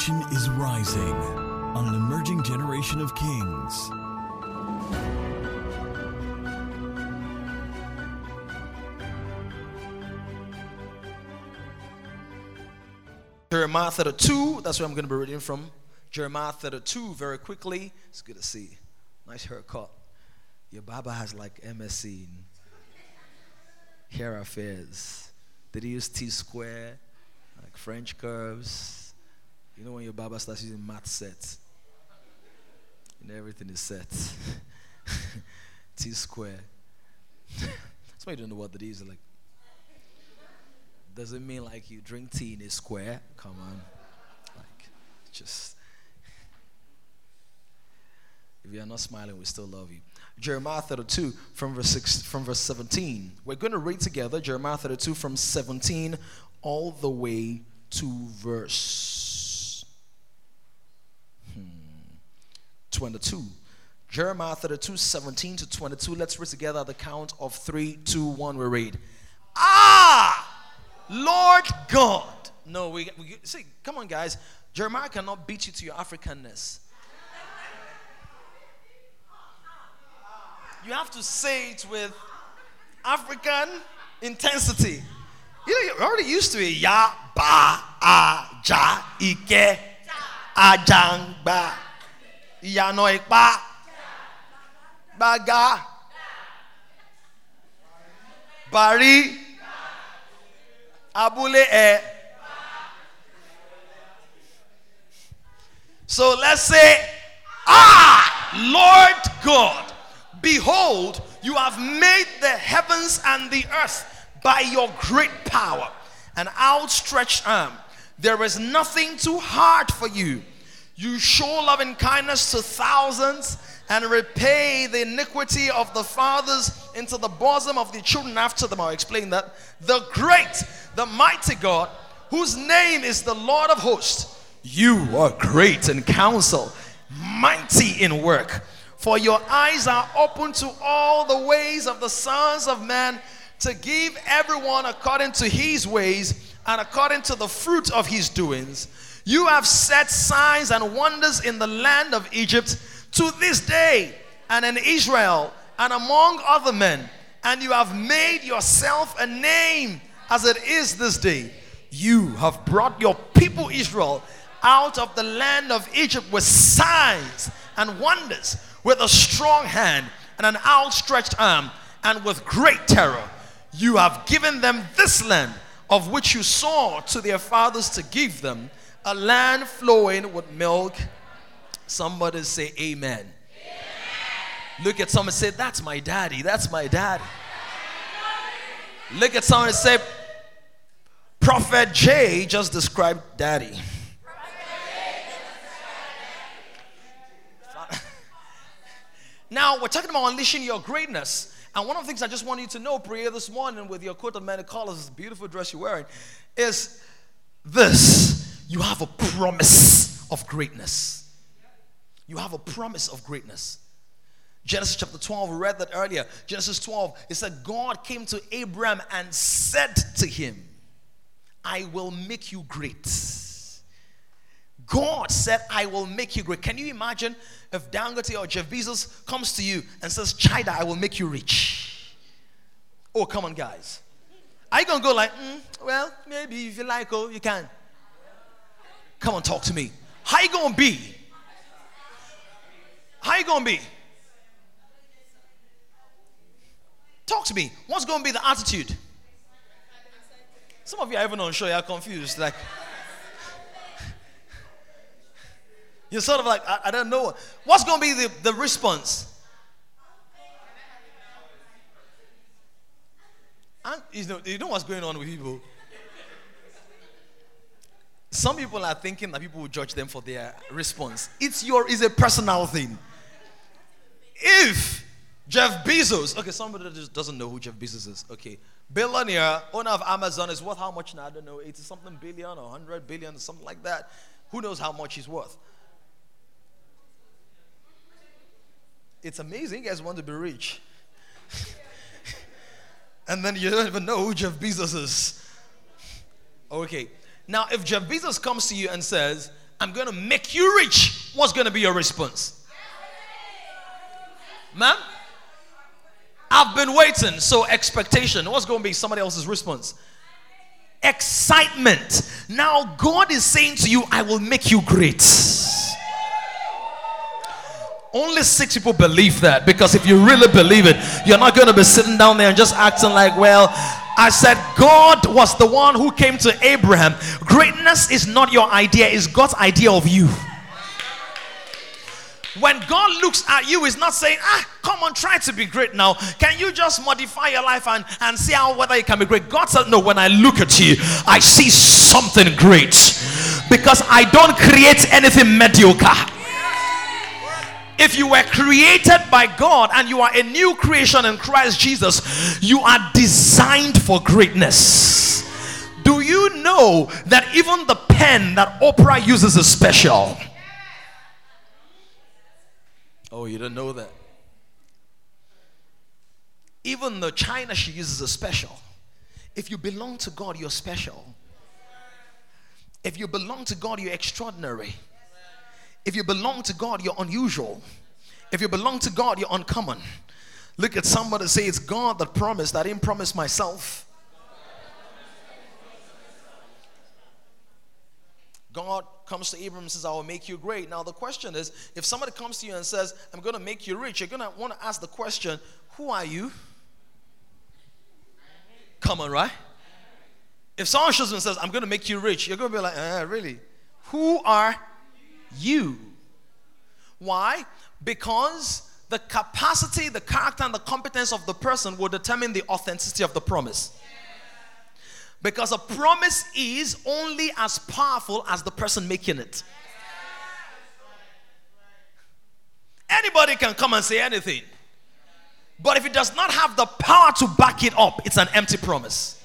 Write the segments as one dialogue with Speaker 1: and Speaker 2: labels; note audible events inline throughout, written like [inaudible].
Speaker 1: nation is rising on an emerging generation of kings.
Speaker 2: Jeremiah 32, that's where I'm going to be reading from. Jeremiah 32, very quickly. It's good to see. Nice haircut. Your Baba has like MSc hair affairs. Did he use T square, like French curves? You know when your barber starts using math sets, and everything is set. [laughs] T square. [laughs] You don't know what that is. Like, does it mean like you drink tea in a square? Come on. Like, just. [laughs] If you are not smiling, we still love you. Jeremiah 32 from verse 6, from verse 17. We're going to read together Jeremiah 32 from 17 all the way to verse hmm, 22. Jeremiah 32, 17 to 22. Let's read together the count of 3, 2, 1. We read. Ah! Lord God. No, we, we see, come on, guys. Jeremiah cannot beat you to your Africanness. You have to say it with African intensity. You know, you're already used to it. Ya, ba, a, ja, ike, ajang, ba, no, ba, baga, bari, abule, e. So let's say, Ah, Lord God. Behold, you have made the heavens and the earth by your great power and outstretched arm. There is nothing too hard for you. You show loving kindness to thousands and repay the iniquity of the fathers into the bosom of the children after them. I'll explain that. The great, the mighty God, whose name is the Lord of hosts. You are great in counsel, mighty in work. For your eyes are open to all the ways of the sons of man to give everyone according to his ways and according to the fruit of his doings. You have set signs and wonders in the land of Egypt to this day, and in Israel, and among other men, and you have made yourself a name as it is this day. You have brought your people Israel out of the land of Egypt with signs and wonders with a strong hand and an outstretched arm and with great terror. You have given them this land of which you swore to their fathers to give them, a land flowing with milk. Somebody say, Amen. amen. Look at someone and say, That's my daddy. That's my daddy. Look at someone and say, Prophet J just described daddy. [laughs] Now, we're talking about unleashing your greatness. And one of the things I just want you to know, Priya, this morning with your coat of many colors, this beautiful dress you're wearing, is this you have a promise of greatness. You have a promise of greatness. Genesis chapter 12, we read that earlier. Genesis 12, it said, God came to Abraham and said to him, I will make you great. God said, I will make you great. Can you imagine if Dangote or Jeff Bezos comes to you and says, Chida, I will make you rich? Oh, come on, guys. Are you going to go like, mm, well, maybe if you like, oh, you can. Come on, talk to me. How you to be? How you to be? Talk to me. What's to be the attitude? Some of you are even unsure, you're confused. Like, [laughs] You're sort of like, I, I don't know. What's to be the, the response? And you know, you know what's going on with people? Some people are thinking that people will judge them for their response. It's your it's a personal thing. If Jeff Bezos, okay, somebody that just doesn't know who Jeff Bezos is. Okay, billionaire, owner of Amazon is worth how much now? I don't know, 80 something billion or 100 billion something like that. Who knows how much he's worth? It's amazing. You guys want to be rich. [laughs] and then you don't even know who Jeff Bezos is. Okay. Now, if Jeff Bezos comes to you and says, I'm going to make you rich, what's going to be your response? Ma'am? I've been waiting. So, expectation. What's going to be somebody else's response? Excitement. Now, God is saying to you, I will make you great. Only six people believe that because if you really believe it, you're not going to be sitting down there and just acting like, well, I said God was the one who came to Abraham. Greatness is not your idea, it's God's idea of you. When God looks at you, He's not saying, ah, come on, try to be great now. Can you just modify your life and, and see how whether you can be great? God said, no, when I look at you, I see something great. Because I don't create anything mediocre. If you were created by God and you are a new creation in Christ Jesus, you are designed for greatness. Do you know that even the pen that Oprah uses is special? Oh, you don't know that? Even the China she uses is special. If you belong to God, you're special. If you belong to God, you're extraordinary. If you belong to God, you're unusual. If you belong to God, you're uncommon. Look at somebody say, It's God that promised. I didn't promise myself. God comes to Abram and says, I will make you great. Now, the question is if somebody comes to you and says, I'm going to make you rich, you're going to want to ask the question, Who are you? Come on, right? If someone shows and says, I'm going to make you rich, you're going to be like, eh, Really? Who are you? Why? Because the capacity, the character, and the competence of the person will determine the authenticity of the promise. Because a promise is only as powerful as the person making it. Anybody can come and say anything. But if it does not have the power to back it up, it's an empty promise.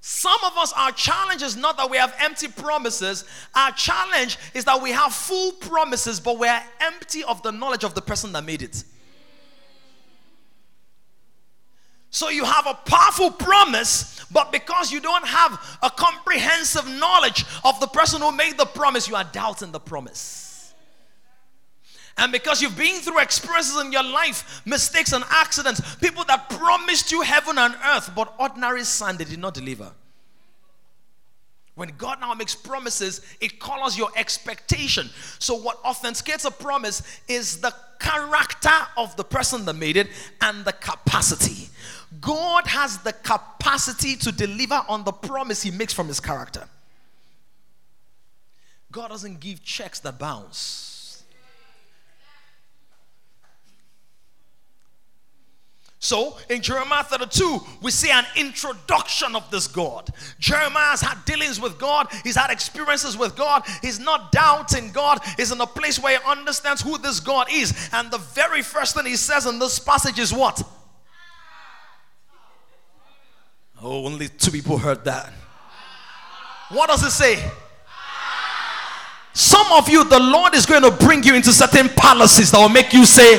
Speaker 2: Some of us, our challenge is not that we have empty promises. Our challenge is that we have full promises, but we're empty of the knowledge of the person that made it. So you have a powerful promise, but because you don't have a comprehensive knowledge of the person who made the promise, you are doubting the promise. And because you've been through experiences in your life, mistakes and accidents, people that promised you heaven and earth, but ordinary sand they did not deliver. When God now makes promises, it colors your expectation. So, what authenticates a promise is the character of the person that made it and the capacity. God has the capacity to deliver on the promise he makes from his character. God doesn't give checks that bounce. So in Jeremiah 32, we see an introduction of this God. Jeremiah's had dealings with God, he's had experiences with God, he's not doubting God, he's in a place where he understands who this God is. And the very first thing he says in this passage is what? Oh, only two people heard that. What does it say? Some of you, the Lord is going to bring you into certain palaces that will make you say,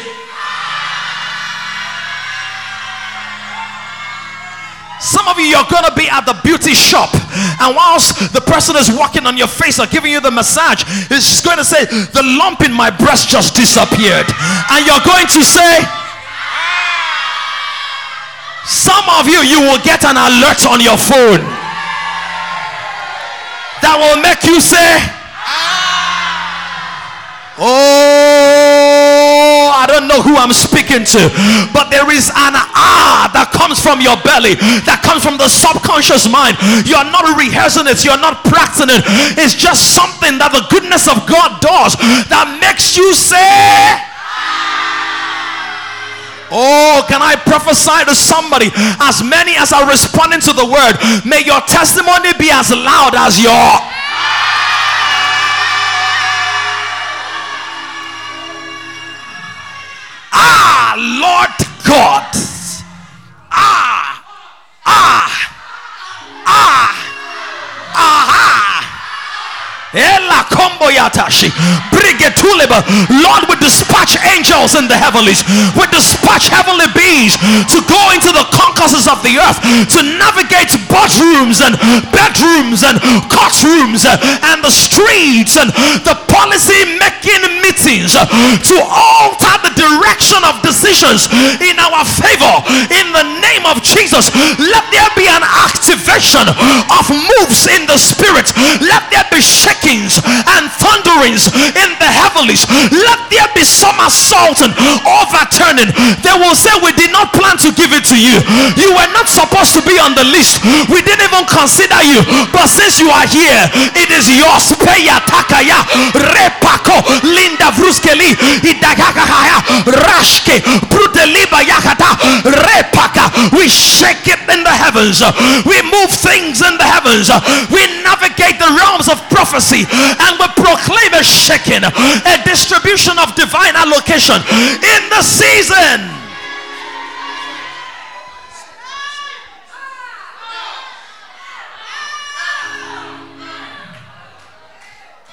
Speaker 2: Some of you, you're going to be at the beauty shop, and whilst the person is walking on your face or giving you the massage, is going to say, The lump in my breast just disappeared. And you're going to say, some of you, you will get an alert on your phone that will make you say, Oh, don't know who I'm speaking to, but there is an ah that comes from your belly, that comes from the subconscious mind. You're not rehearsing it, you're not practicing it. It's just something that the goodness of God does that makes you say, Oh, can I prophesy to somebody? As many as are responding to the word, may your testimony be as loud as your. Ah, Lord God. Ah, ah, ah, aha. Lord, we dispatch angels in the heavenlies. We dispatch heavenly beings to go into the concourses of the earth to navigate boardrooms and bedrooms and courtrooms and the streets and the policy making meetings to alter the direction of decisions in our favor in the name of Jesus. Let there be an activation of moves in the spirit. Let there be shakings and thunderings in the heavens. Let there be some assault and overturning. They will say, We did not plan to give it to you. You were not supposed to be on the list. We didn't even consider you. But since you are here, it is yours. Peya takaya repako linda vruskeli idagagaya rashke brudeliba yakata repaka. We shake it in the heavens. We move things in the heavens. We navigate the realms of prophecy and we proclaim a shaking, a distribution of divine allocation in the season.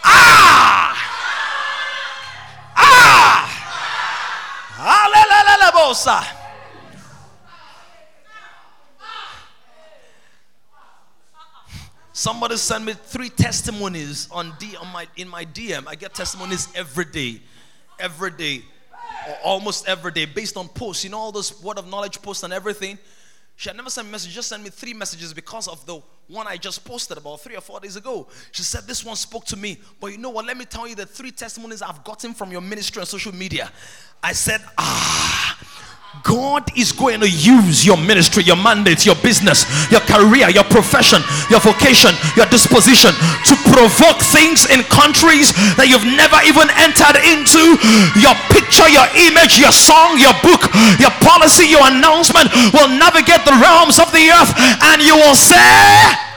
Speaker 2: Ah! Ah! Somebody sent me three testimonies on D on my in my DM. I get testimonies every day, every day, almost every day, based on posts. You know all those word of knowledge posts and everything. She had never sent me a message, just sent me three messages because of the one I just posted about three or four days ago. She said, This one spoke to me. But you know what? Let me tell you the three testimonies I've gotten from your ministry on social media. I said, Ah, God is going to use your ministry, your mandate, your business, your career, your profession, your vocation, your disposition to provoke things in countries that you've never even entered into. Your picture, your image, your song, your book, your policy, your announcement will navigate the realms of the earth, and you will say,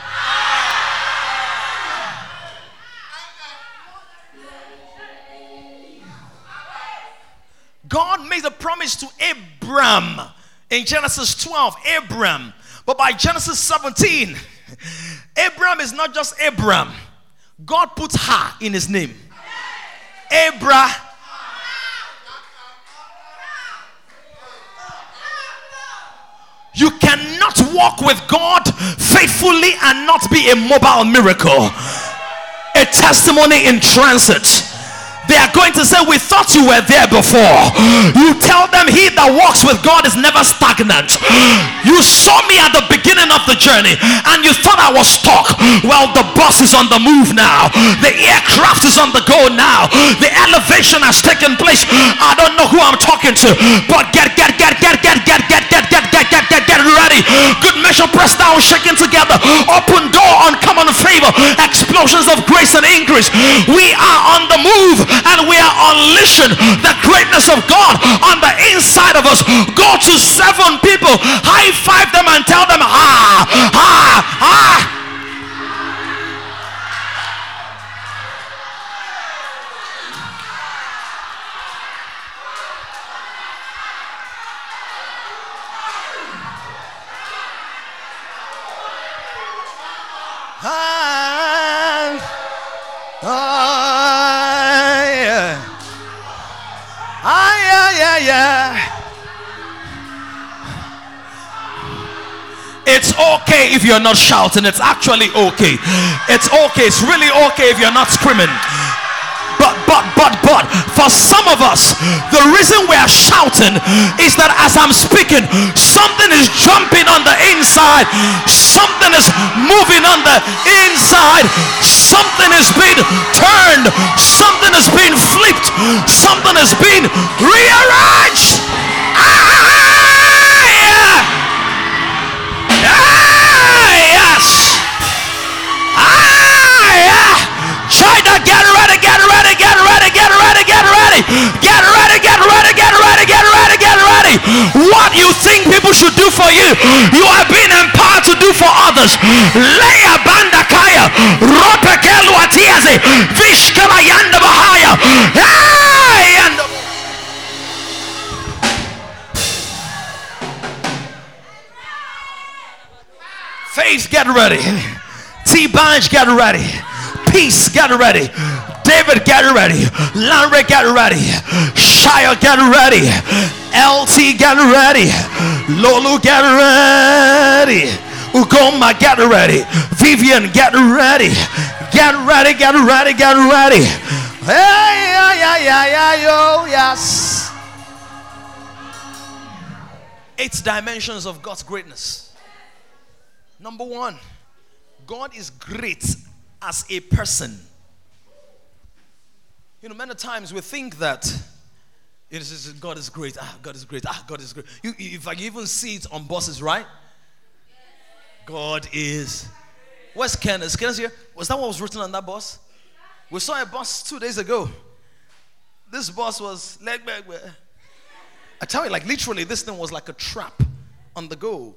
Speaker 2: God made a promise to Abram in Genesis 12, Abram. But by Genesis 17, [laughs] Abram is not just Abram. God put her in his name. Abra. You cannot walk with God faithfully and not be a mobile miracle, a testimony in transit they are going to say, We thought you were there before. You tell that walks with God is never stagnant. You saw me at the beginning of the journey and you thought I was stuck. Well, the bus is on the move now, the aircraft is on the go now, the elevation has taken place. I don't know who I'm talking to, but get, get, get, get, get, get, get, get, get, get, get, get, get ready. Good measure pressed down, shaking together. Open door, uncommon favor, explosions of grace and increase. We are on the move and we are unleashing the greatness of God on the inside of us. Go to seven people, high five them, and tell them, ah. It's okay if you're not shouting. It's actually okay. It's okay. It's really okay if you're not screaming. But, but, but, but, for some of us, the reason we are shouting is that as I'm speaking, something is jumping on the inside, something is moving on the inside, something is being turned, something is being flipped, something is being rearranged. Ah! Get ready, ah! get ready, get ready, get ready, get ready, get ready, get ready, get ready, get ready, get ready. Get ready. What you think people should do for you, you are being empowered to do for others. Leia banda kaya, ropekelu atiaze, vishkala yanda bahaya. Faith, get ready. T-Bunch, get ready peace, get ready. David, get ready. Lanre, get ready. Shire, get ready. LT, get ready. Lulu, get ready. Ugoma, get ready. Vivian, get ready. Get ready, get ready, get ready. Hey, yeah, yeah, yeah, yeah, yo, yes. Eight dimensions of God's greatness. Number one, God is great as a person. You know, many times we think that it is, God is great. Ah, God is great. Ah, God is great. You, if I even see it on buses, right? God is. Where's Kenneth? Kenneth here? Was that what was written on that bus? We saw a bus two days ago. This bus was leg back. I tell you, like literally, this thing was like a trap on the go.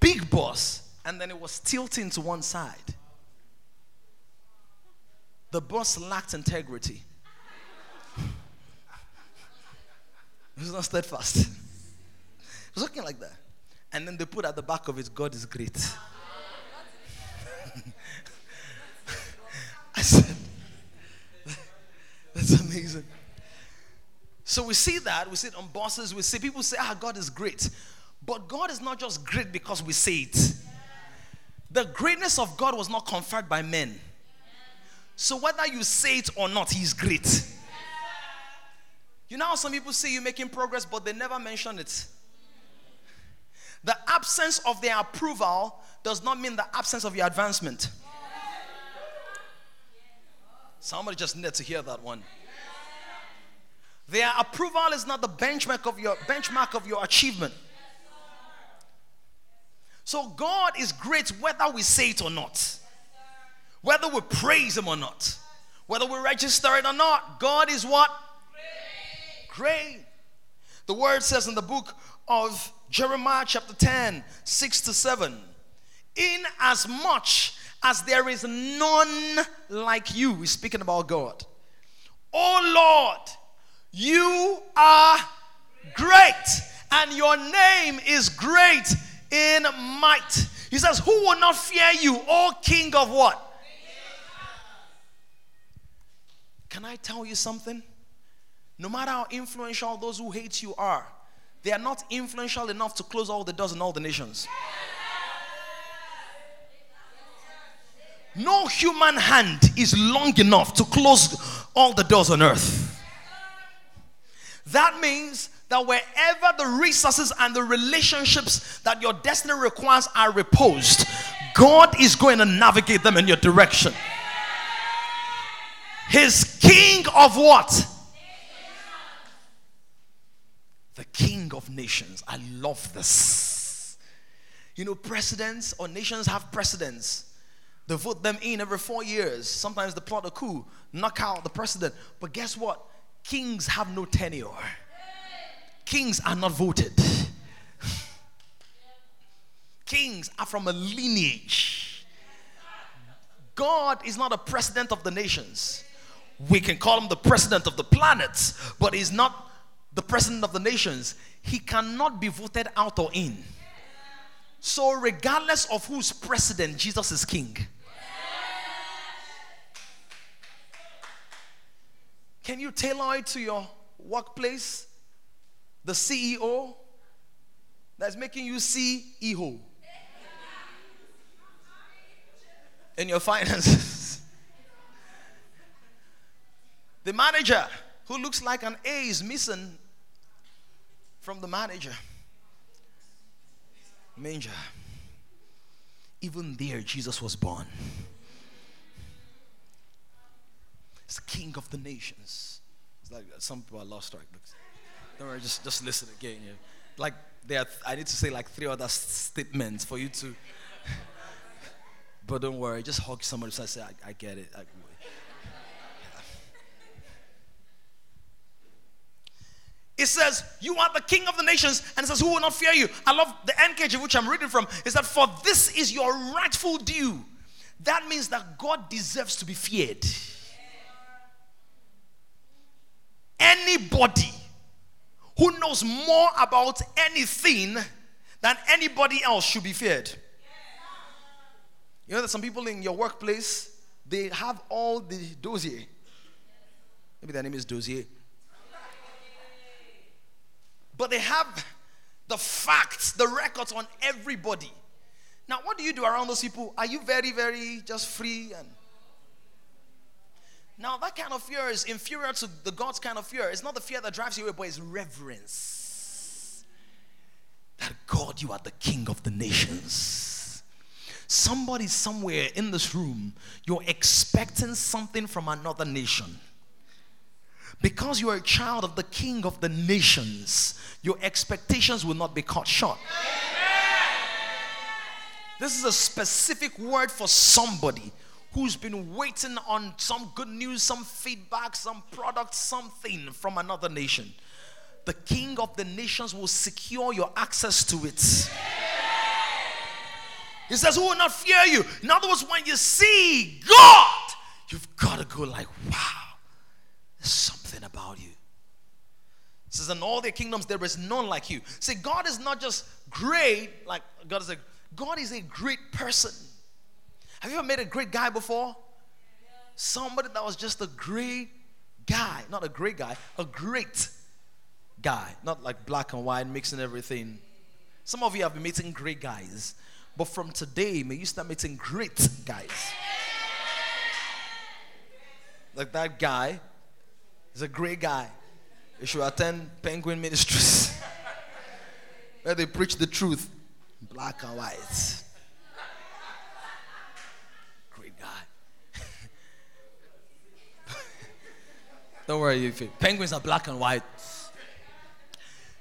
Speaker 2: Big bus, and then it was tilting to one side. The bus lacked integrity. [laughs] It was not steadfast. It was looking like that. And then they put at the back of it, God is great. [laughs] I said, that's amazing. So we see that, we see it on bosses, we see people say, ah, God is great. But God is not just great because we say it. The greatness of God was not conferred by men. So whether you say it or not, He's great. You know how some people say you're making progress, but they never mention it. The absence of their approval does not mean the absence of your advancement. Somebody just needed to hear that one. Their approval is not the benchmark of your benchmark of your achievement. So God is great whether we say it or not. Whether we praise him or not. Whether we register it or not. God is what? Great. The word says in the book of Jeremiah chapter 10, 6 to 7. In as much as there is none like you. We're speaking about God. Oh Lord, you are great, and your name is great in might. He says, Who will not fear you, O King of what? Can I tell you something? No matter how influential those who hate you are, they are not influential enough to close all the doors in all the nations. No human hand is long enough to close all the doors on earth. That means that wherever the resources and the relationships that your destiny requires are reposed, God is going to navigate them in your direction. His king of what? The king of nations. I love this. You know, presidents or nations have presidents they vote them in every four years. Sometimes they plot a coup, knock out the president. But guess what? Kings have no tenure. Kings are not voted. Kings are from a lineage. God is not a president of the nations. We can call him the president of the planets, but he's not the president of the nations. He cannot be voted out or in. So, regardless of who's president, Jesus is king. Can you tailor it to your workplace? The CEO that's making you see EHO in your finances. [laughs] the manager who looks like an A is missing from the manager manger. Even there, Jesus was born. He's the king of the nations. It's like some people are lost track. Don't worry, just, just listen again. Yeah. Like there, I need to say like three other statements for you to. [laughs] but don't worry, just hug somebody. So I say, I, I get it. I, It says, You are the king of the nations, and it says, Who will not fear you? I love the NKJ, which I'm reading from, is that for this is your rightful due. That means that God deserves to be feared. Anybody who knows more about anything than anybody else should be feared. You know that some people in your workplace, they have all the dossier. Maybe their name is Dozier. But they have the facts, the records on everybody. Now, what do you do around those people? Are you very, very just free and now that kind of fear is inferior to the God's kind of fear. It's not the fear that drives you away, but it's reverence. That God, you are the King of the nations. Somebody somewhere in this room, you're expecting something from another nation. Because you are a child of the King of the nations, your expectations will not be cut short. This is a specific word for somebody who's been waiting on some good news, some feedback, some product, something from another nation. The king of the nations will secure your access to it. He says, Who will not fear you? In other words, when you see God, you've got to go like, wow, there's something about you. He says, in all their kingdoms, there is none like you. See, God is not just great, like God is a God is a great person. Have you ever met a great guy before? Somebody that was just a great guy. Not a great guy, a great guy. Not like black and white, mixing everything. Some of you have been meeting great guys. But from today, may you start meeting great guys. Like that guy is a great guy. You should attend Penguin Ministries [laughs] where they preach the truth, black and white. Don't worry, if penguins are black and white.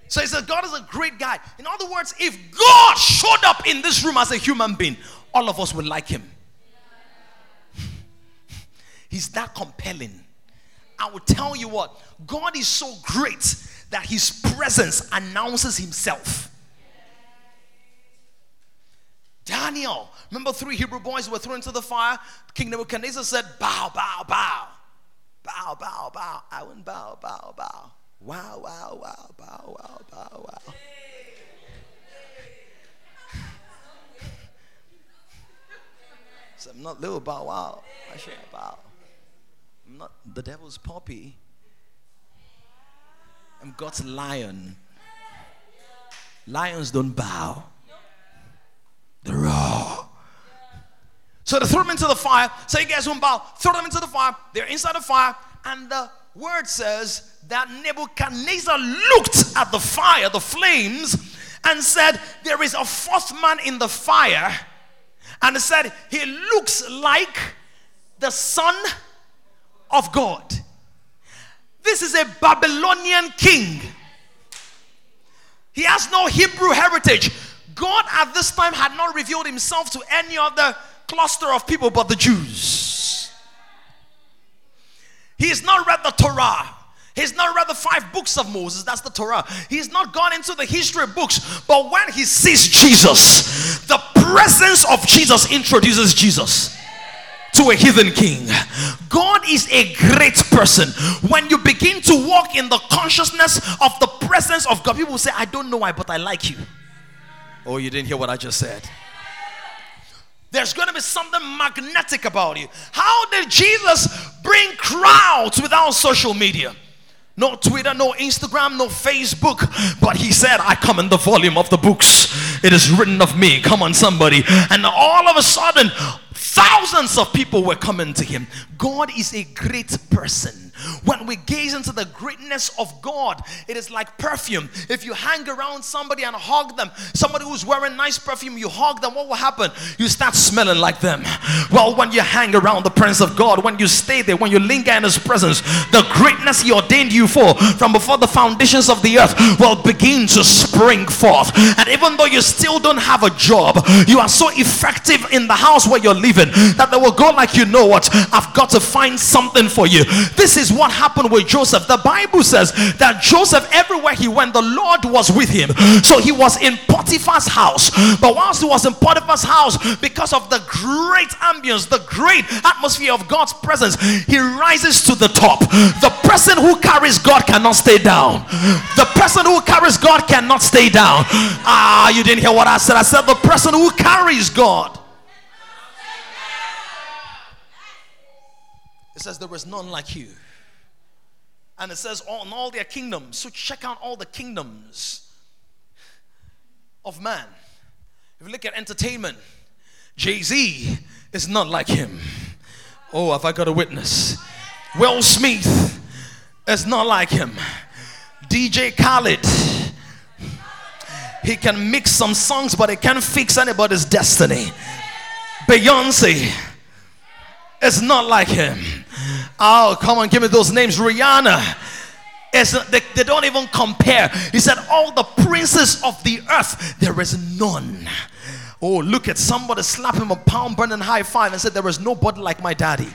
Speaker 2: So he says, God is a great guy. In other words, if God showed up in this room as a human being, all of us would like him. [laughs] He's that compelling. I will tell you what, God is so great that his presence announces himself. Daniel, remember three Hebrew boys were thrown into the fire? King Nebuchadnezzar said, Bow, bow, bow. Bow, bow, bow. I wouldn't bow, bow, bow. Wow, wow, wow, bow, wow, bow, wow. so I'm not little bow wow. I should bow. I'm not the devil's puppy. I'm God's lion. Lions don't bow. They're raw. So they throw them into the fire. So you guys won't bow. Throw them into the fire. They're inside the fire. And the word says that Nebuchadnezzar looked at the fire, the flames, and said, There is a fourth man in the fire. And said, He looks like the Son of God. This is a Babylonian king. He has no Hebrew heritage. God at this time had not revealed himself to any other cluster of people but the Jews. He's not read the Torah. He's not read the five books of Moses, that's the Torah. He's not gone into the history books, but when he sees Jesus, the presence of Jesus introduces Jesus to a heathen king. God is a great person. When you begin to walk in the consciousness of the presence of God, people say, I don't know why, but I like you. Oh, you didn't hear what I just said. There's going to be something magnetic about you. How did Jesus bring crowds without social media? No Twitter, no Instagram, no Facebook. But he said, I come in the volume of the books. It is written of me. Come on, somebody. And all of a sudden, thousands of people were coming to him. God is a great person. When we gaze into the greatness of God, it is like perfume. If you hang around somebody and hug them, somebody who's wearing nice perfume, you hug them, what will happen? You start smelling like them. Well, when you hang around the presence of God, when you stay there, when you linger in His presence, the greatness He ordained you for from before the foundations of the earth will begin to spring forth. And even though you still don't have a job, you are so effective in the house where you're living that they will go like, you know what? I've got to find something for you. This is what happened with Joseph. The Bible says that Joseph, everywhere he went, the Lord was with him. So he was in Potiphar's house. But whilst he was in Potiphar's house, because of the great ambience, the great atmosphere of God's presence, he rises to the top. The person who carries God cannot stay down. The person who carries God cannot stay down. Ah, you didn't hear what I said. I said the person who carries God. It says there is none like you. And it says, on all their kingdoms. So check out all the kingdoms of man. If you look at entertainment, Jay Z is not like him. Oh, have I got a witness? Will Smith is not like him. DJ Khaled, he can mix some songs, but he can't fix anybody's destiny. Beyonce is not like him. Oh, come on, give me those names. Rihanna. They, they don't even compare. He said, All the princes of the earth, there is none. Oh, look at somebody slap him a pound burning high five and said, There is nobody like my daddy.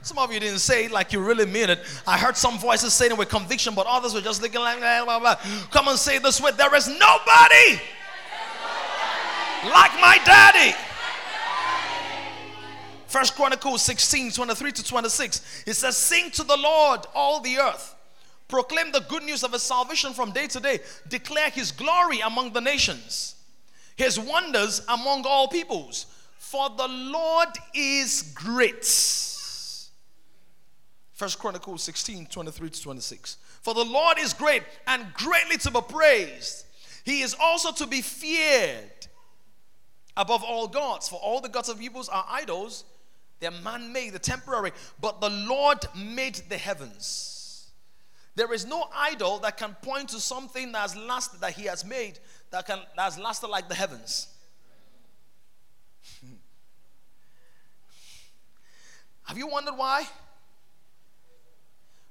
Speaker 2: Some of you didn't say it like you really mean it. I heard some voices saying it with conviction, but others were just looking like blah, blah, blah. Come and say this way there is nobody like my daddy. First Chronicles 16, 23 to 26. It says, Sing to the Lord, all the earth. Proclaim the good news of his salvation from day to day. Declare his glory among the nations, his wonders among all peoples. For the Lord is great First Chronicles 16, 23 to 26. For the Lord is great and greatly to be praised. He is also to be feared above all gods. For all the gods of evils are idols. They're man-made, they're temporary. But the Lord made the heavens. There is no idol that can point to something that has lasted, that He has made, that, can, that has lasted like the heavens. [laughs] Have you wondered why?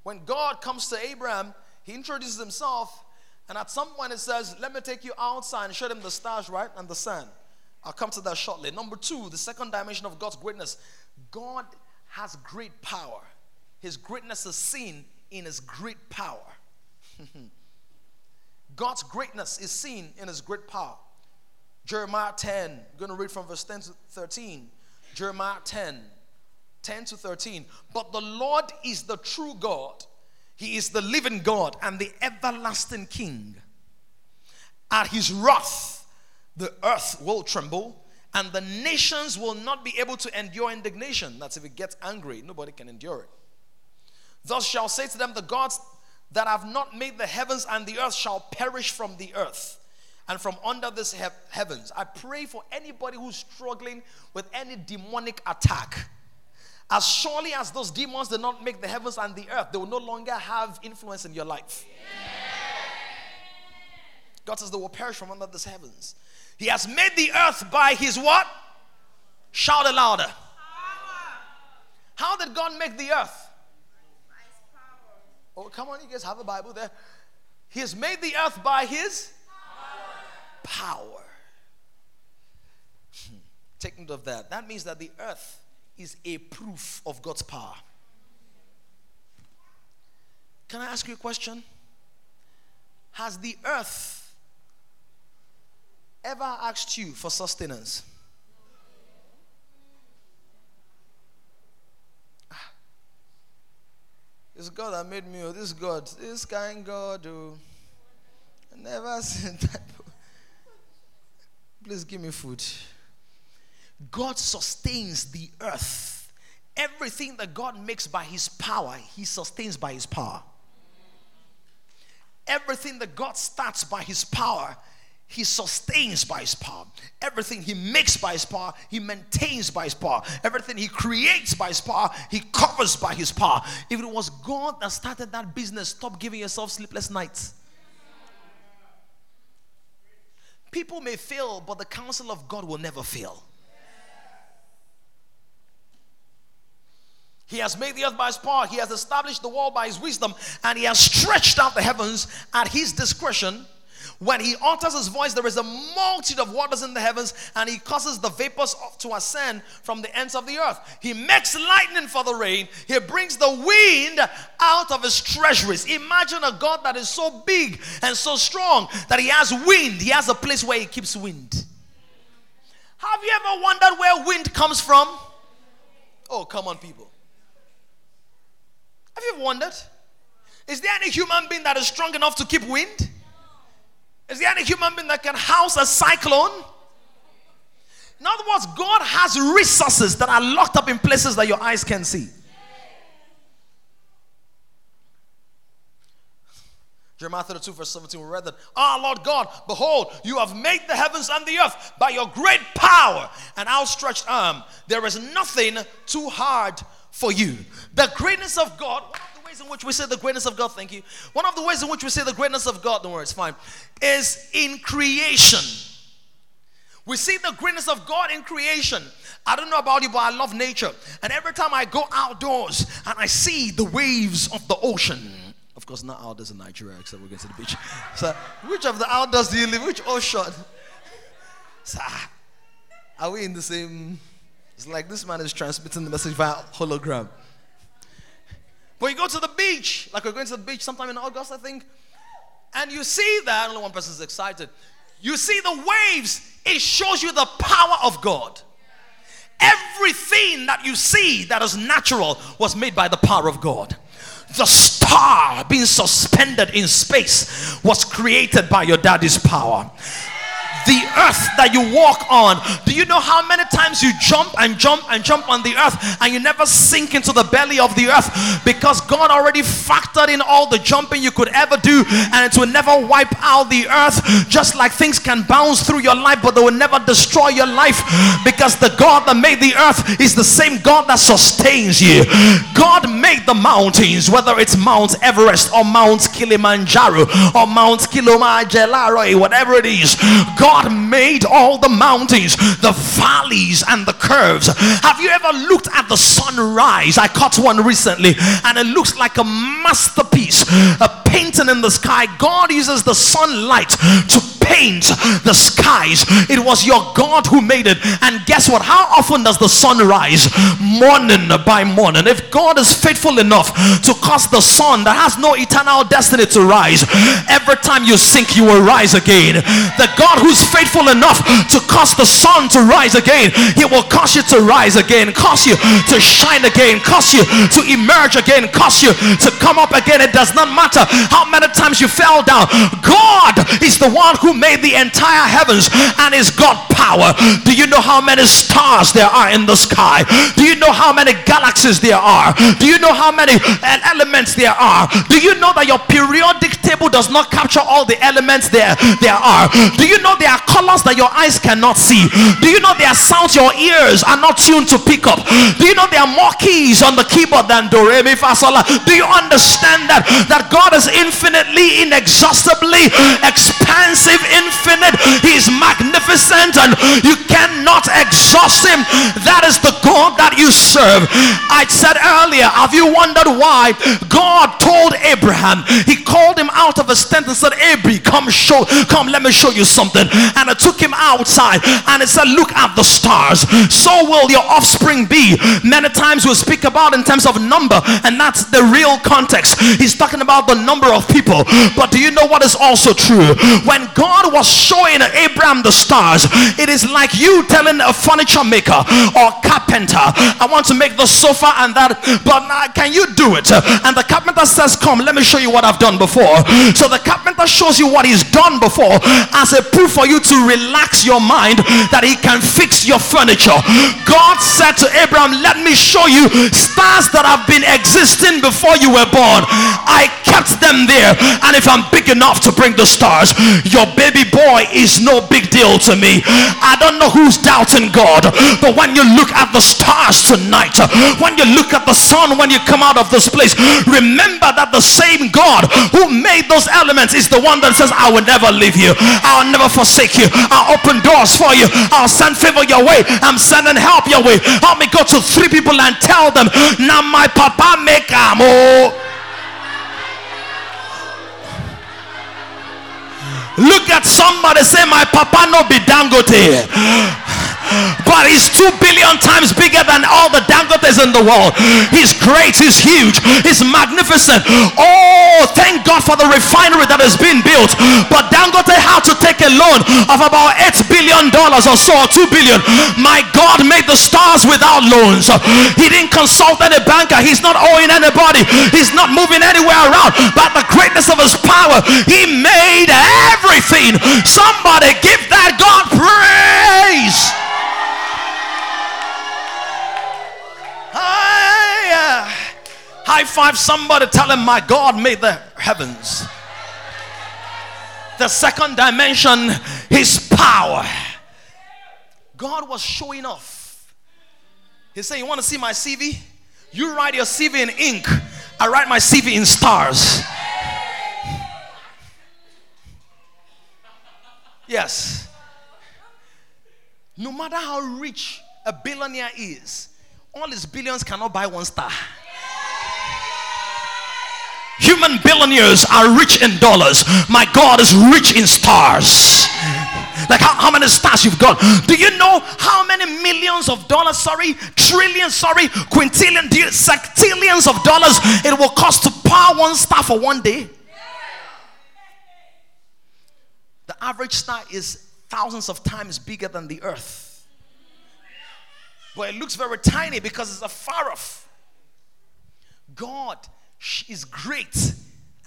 Speaker 2: When God comes to Abraham, he introduces himself, and at some point it says, Let me take you outside and show them the stars, right? And the sun. I'll come to that shortly. Number two, the second dimension of God's greatness God has great power. His greatness is seen in his great power. [laughs] God's greatness is seen in his great power. Jeremiah 10, I'm going to read from verse 10 to 13. Jeremiah 10, 10 to 13. But the Lord is the true God, He is the living God and the everlasting King. At His wrath, the earth will tremble. And the nations will not be able to endure indignation. That's if it gets angry, nobody can endure it. Thus shall say to them, The gods that have not made the heavens and the earth shall perish from the earth and from under this he- heavens. I pray for anybody who's struggling with any demonic attack. As surely as those demons did not make the heavens and the earth, they will no longer have influence in your life. God says they will perish from under these heavens. He has made the earth by his what? Shout it louder. How did God make the earth? By his power. Oh, come on, you guys have a Bible there. He has made the earth by his power. power. Hmm. Take note of that. That means that the earth is a proof of God's power. Can I ask you a question? Has the earth ever asked you for sustenance? Ah. This God that made me, oh, this God, this kind God, oh, I never [laughs] seen that. Please give me food. God sustains the earth. Everything that God makes by his power, he sustains by his power. Everything that God starts by his power, he sustains by his power. Everything he makes by his power, he maintains by his power. Everything he creates by his power, he covers by his power. If it was God that started that business, stop giving yourself sleepless nights. People may fail, but the counsel of God will never fail. He has made the earth by his power. He has established the world by his wisdom. And he has stretched out the heavens at his discretion. When he utters his voice, there is a multitude of waters in the heavens, and he causes the vapors to ascend from the ends of the earth. He makes lightning for the rain. He brings the wind out of his treasuries. Imagine a God that is so big and so strong that he has wind. He has a place where he keeps wind. Have you ever wondered where wind comes from? Oh, come on, people. Have you ever wondered? Is there any human being that is strong enough to keep wind? Is there any human being that can house a cyclone? In other words, God has resources that are locked up in places that your eyes can see. Jeremiah 32, verse 17, we read that, Ah, oh, Lord God, behold, you have made the heavens and the earth by your great power and outstretched arm. There is nothing too hard for you. The greatness of God ways in which we say the greatness of God, thank you. One of the ways in which we say the greatness of God, don't worry, it's fine, is in creation. We see the greatness of God in creation. I don't know about you, but I love nature. And every time I go outdoors and I see the waves of the ocean, of course, not outdoors in Nigeria, except we're going to the beach. [laughs] So, which of the outdoors do you live? Which ocean? [laughs] So, ah, are we in the same? It's like this man is transmitting the message via hologram. But you go to the beach, like we're going to the beach sometime in August, I think, and you see that only one person is excited. You see the waves, it shows you the power of God. Everything that you see that is natural was made by the power of God the star being suspended in space was created by your daddy's power the earth that you walk on. Do you know how many times you jump and jump and jump on the earth and you never sink into the belly of the earth because God already factored in all the jumping you could ever do and it will never wipe out the earth just like things can bounce through your life but they will never destroy your life because the God that made the earth is the same God that sustains you. God made the mountains, whether it's Mount Everest or Mount Kilimanjaro or Mount Kilimanjaro, whatever it is. God God made all the mountains, the valleys, and the curves. Have you ever looked at the sunrise? I caught one recently, and it looks like a masterpiece, a painting in the sky. God uses the sunlight to paint the skies. It was your God who made it. And guess what? How often does the sun rise? Morning by morning. If God is faithful enough to cause the sun that has no eternal destiny to rise, every time you sink, you will rise again. The God who's faithful enough to cause the sun to rise again, He will cause you to rise again, cause you to shine again, cause you to emerge again, cause you to come up again. It does not matter how many times you fell down. God is the one who made the entire heavens and is God power. Do you know how many stars there are in the sky? Do you know how many galaxies there are? Do you know how many uh, elements there are? Do you know that your periodic table does not capture all the elements there there are? Do you know there are colors that your eyes cannot see? Do you know there are sounds your ears are not tuned to pick up? Do you know there are more keys on the keyboard than do re mi fa sol? Do you understand that that God is infinitely inexhaustibly expansive infinite. He's magnificent and you cannot exhaust him. That is the God that you serve. I said earlier, have you wondered why God told Abraham, he called him out of his tent and said, Abri, come show, come, let me show you something. And I took him outside and it said, Look at the stars. So will your offspring be. Many times we speak about in terms of number, and that's the real context. He's talking about the number of people. But do you know what is also true? When God was showing Abraham the stars, it is like you telling a furniture maker or carpenter, I want to make the sofa and that, but can you do it? And the carpenter says, Come, let me show you what I've done before. So the carpenter shows you what he's done before as a proof for you to relax your mind that he can fix your furniture. God said to Abraham, Let me show you stars that have been existing before you were born. I kept them there, and if I'm big enough to bring the stars, your baby boy is no big deal to me. I don't know who's doubting God, but when you look at the stars tonight, when you look at the sun, when you come out of this place, remember that the same God who made those elements is the one that says, I will never leave you, I'll never forsake you, I'll open doors for you, I'll send favor your way, I'm sending help your way. Help me go to three people and tell them, Now my papa make amo. Look at somebody say, My papa no be Dangote but he's two billion times bigger than all the Dangotes in the world. He's great, he's huge, he's magnificent. Oh, thank God for the refinery that has been built. But Dangote had to take a loan of about eight billion dollars or so, or two billion. My God made the stars without loans. He didn't consult any banker, he's not owing anybody, he's not moving anywhere around. But the greatness of his power, he made everything. Somebody give that God praise. High five somebody, tell him, My God made the heavens. The second dimension is power. God was showing off. He said, You want to see my CV? You write your CV in ink. I write my CV in stars. Yes. No matter how rich a billionaire is, all his billions cannot buy one star. Human billionaires are rich in dollars. My God is rich in stars. Like how, how many stars you've got? Do you know how many millions of dollars, sorry, trillions, sorry, quintillion, sextillions of dollars it will cost to power one star for one day? The average star is thousands of times bigger than the earth. But it looks very tiny because it's a far off. God is great,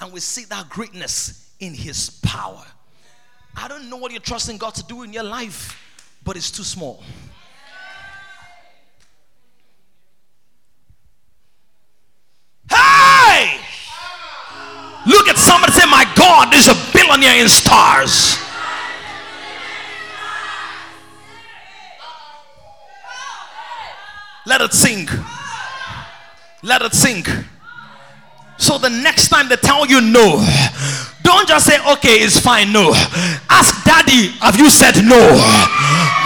Speaker 2: and we see that greatness in His power. I don't know what you're trusting God to do in your life, but it's too small. Hey! Look at somebody say, My God is a billionaire in stars. Let it sink. Let it sink. So the next time they tell you no, don't just say, okay, it's fine. No. Ask daddy, have you said no?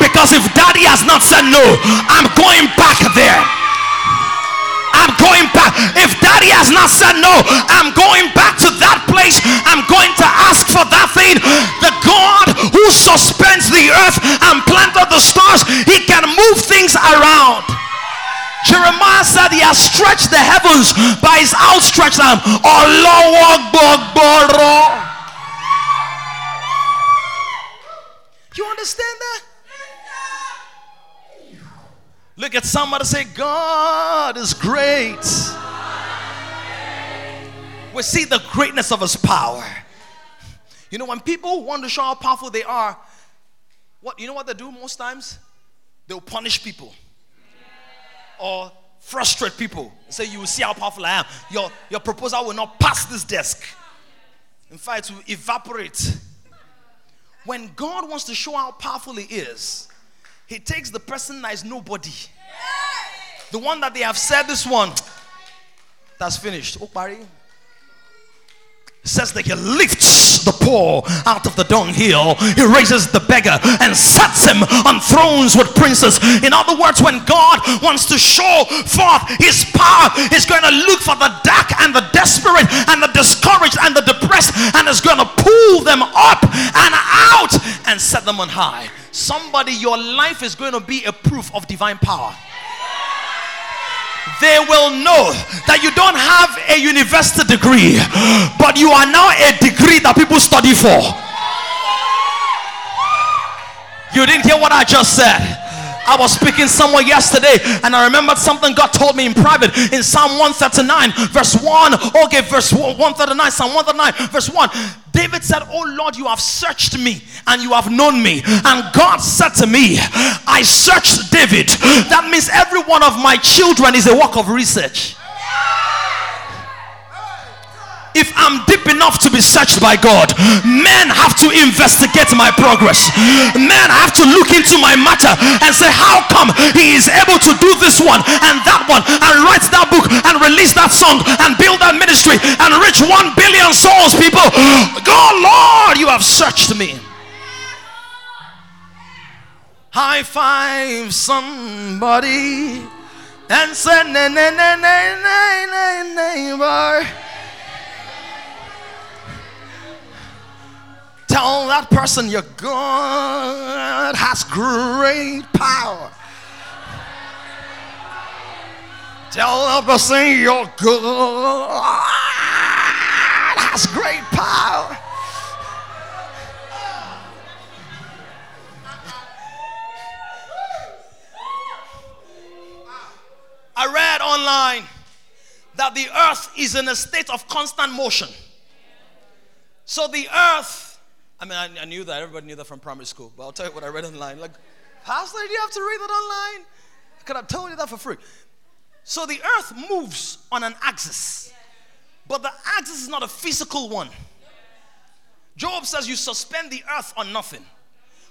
Speaker 2: Because if daddy has not said no, I'm going back there. I'm going back. If daddy has not said no, I'm going back to that place. I'm going to ask for that thing. The God who suspends the earth and planted the stars, he can move things around. Jeremiah said he has stretched the heavens by his outstretched arm. You understand that? Look at somebody say, God is great. We see the greatness of his power. You know, when people want to show how powerful they are, what you know what they do most times? They'll punish people or frustrate people. Say, you will see how powerful I am. Your, your proposal will not pass this desk. In fact, it will evaporate. When God wants to show how powerful He is, He takes the person that is nobody. The one that they have said, this one, that's finished. Barry says that he lifts the poor out of the dunghill. He raises the beggar and sets him on thrones with princes. In other words when god wants to show forth his power he's going to look for the dark and the desperate and the discouraged and the depressed and is going to pull them up and out and set them on high. Somebody your life is going to be a proof of divine power they will know that you don't have a university degree, but you are now a degree that people study for. You didn't hear what I just said. I was speaking somewhere yesterday and I remembered something God told me in private in Psalm 139, verse 1. Okay, verse 139, Psalm 139, verse 1. David said, Oh Lord, you have searched me and you have known me. And God said to me, I searched David. That means every one of my children is a work of research if I'm deep enough to be searched by God, men have to investigate my progress. Men have to look into my matter and say, How come he is able to do this one and that one and write that book and release that song and build that ministry and reach one billion souls, people? God, Lord, you have searched me. High five somebody and say, neighbor. Tell that person your God has great power. Tell that person your God has great power. I read online that the earth is in a state of constant motion. So the earth I mean, I, I, knew that. Everybody knew that from primary school. But I'll tell you what I read online. Like, Pastor, do you have to read that online? I could have told you that for free. So the earth moves on an axis. But the axis is not a physical one. Job says you suspend the earth on nothing.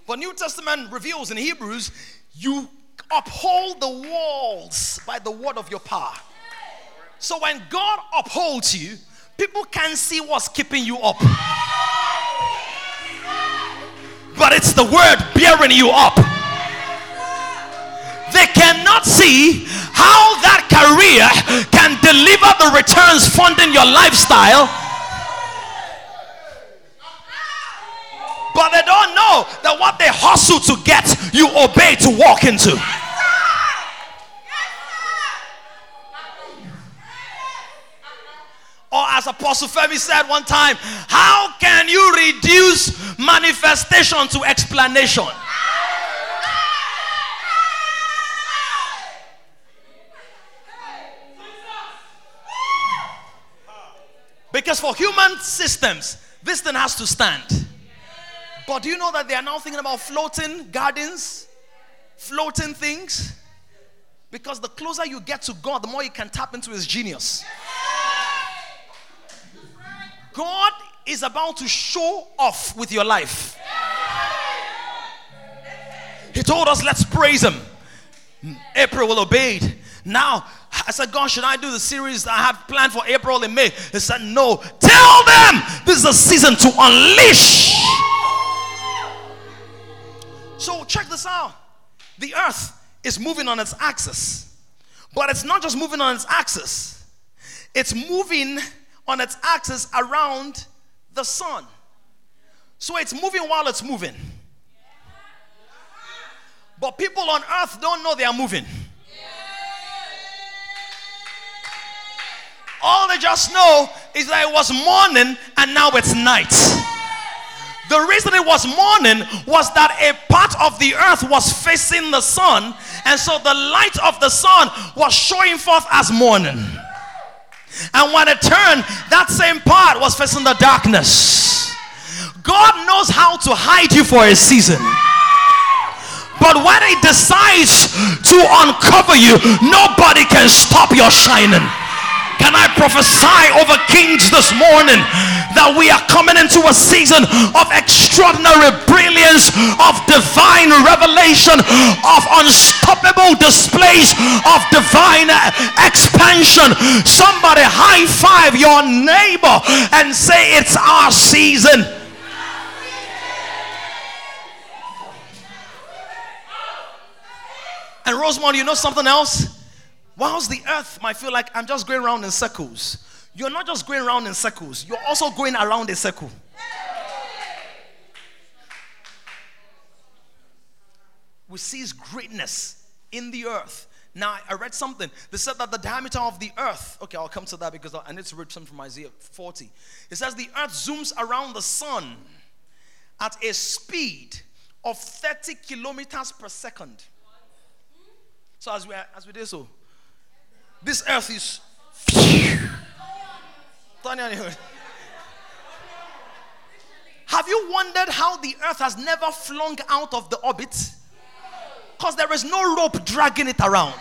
Speaker 2: But New Testament reveals in Hebrews, you uphold the walls by the word of your power. So when God upholds you, people can see what's keeping you up. But it's the word bearing you up. They cannot see how that career can deliver the returns funding your lifestyle But they don't know that what they hustle to get, you obey to walk into. As Apostle Femi said one time, how can you reduce manifestation to explanation? Because for human systems, this thing has to stand. But do you know that they are now thinking about floating gardens, floating things? Because the closer you get to God, the more you can tap into His genius. God is about to show off with your life. He told us, let's praise Him. April will obey. Now, I said, God, should I do the series I have planned for April and May? He said, No. Tell them this is a season to unleash so check this out. The earth is moving on its axis. But it's not just moving on its axis. It's moving on its axis around the sun. So it's moving while it's moving. But people on earth don't know they are moving. All they just know is that it was morning and now it's night. The reason it was morning was that a part of the earth was facing the sun, and so the light of the sun was showing forth as morning. And when it turned, that same part was facing the darkness. God knows how to hide you for a season. But when He decides to uncover you, nobody can stop your shining. Can I prophesy over kings this morning that we are coming into a season of extraordinary brilliance, of divine revelation, of unstoppable displays of divine expansion? Somebody high five your neighbor and say, It's our season. And Rosemont, you know something else? Whilst the earth might feel like I'm just going around in circles, you're not just going around in circles, you're also going around a circle. We see greatness in the earth. Now, I read something. They said that the diameter of the earth, okay, I'll come to that because I need to read something from Isaiah 40. It says the earth zooms around the sun at a speed of 30 kilometers per second. So, as we, as we did so, this earth is. Have you wondered how the earth has never flung out of the orbit? Because there is no rope dragging it around.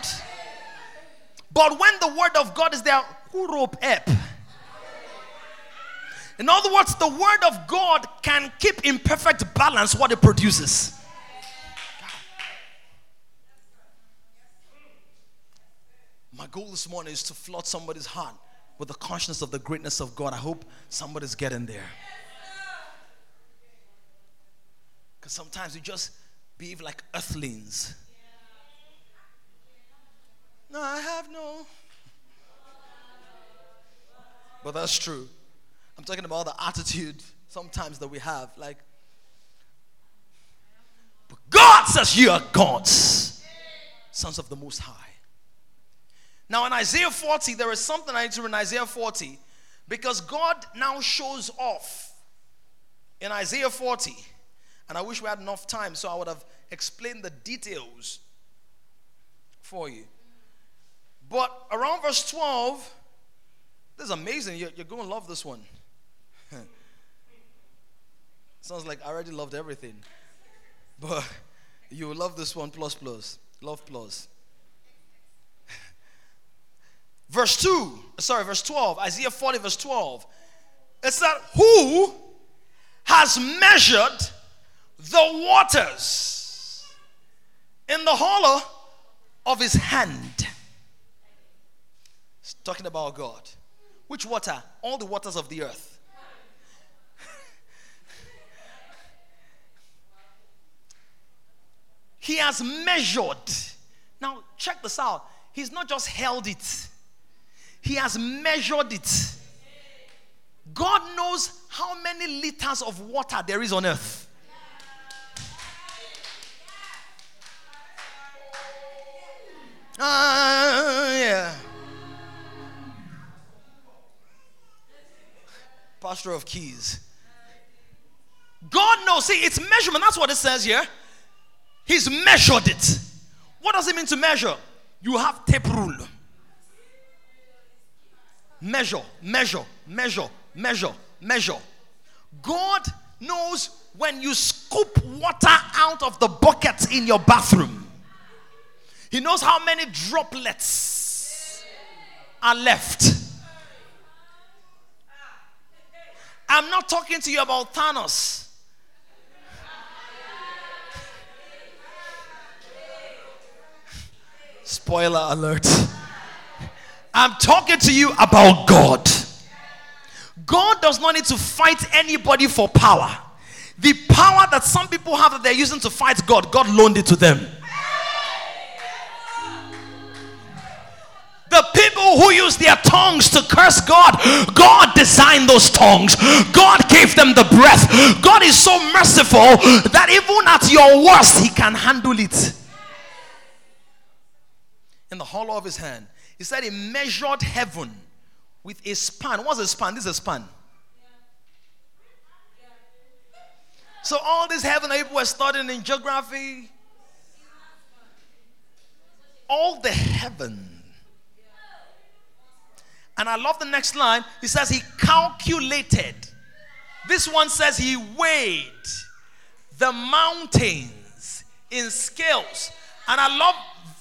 Speaker 2: But when the word of God is there, who rope up? In other words, the word of God can keep in perfect balance what it produces. My goal this morning is to flood somebody's heart with the consciousness of the greatness of God. I hope somebody's getting there. Because sometimes we just behave like earthlings. No, I have no. But that's true. I'm talking about the attitude sometimes that we have. Like, God says you are gods, sons of the Most High. Now, in Isaiah 40, there is something I need to read in Isaiah 40 because God now shows off in Isaiah 40. And I wish we had enough time so I would have explained the details for you. But around verse 12, this is amazing. You're, you're going to love this one. [laughs] Sounds like I already loved everything. But [laughs] you will love this one plus plus. Love plus. Verse 2, sorry, verse 12, Isaiah 40, verse 12. It's said, Who has measured the waters in the hollow of his hand. It's talking about God. Which water? All the waters of the earth. [laughs] he has measured. Now, check this out. He's not just held it, he has measured it. God knows how many liters of water there is on earth. Uh, yeah. Pastor of Keys. God knows. See, it's measurement. That's what it says here. He's measured it. What does it mean to measure? You have tape rule. Measure, measure, measure, measure, measure. God knows when you scoop water out of the bucket in your bathroom. He knows how many droplets are left. I'm not talking to you about Thanos. Spoiler alert. I'm talking to you about God. God does not need to fight anybody for power. The power that some people have that they're using to fight God, God loaned it to them. The people who use their tongues to curse God, God designed those tongues. God gave them the breath. God is so merciful that even at your worst, He can handle it. In the hollow of His hand, He said He measured heaven with a span. What's a span? This is a span. So all this heaven that people were studying in geography, all the heaven. And I love the next line. He says he calculated. This one says he weighed the mountains in scales. And I love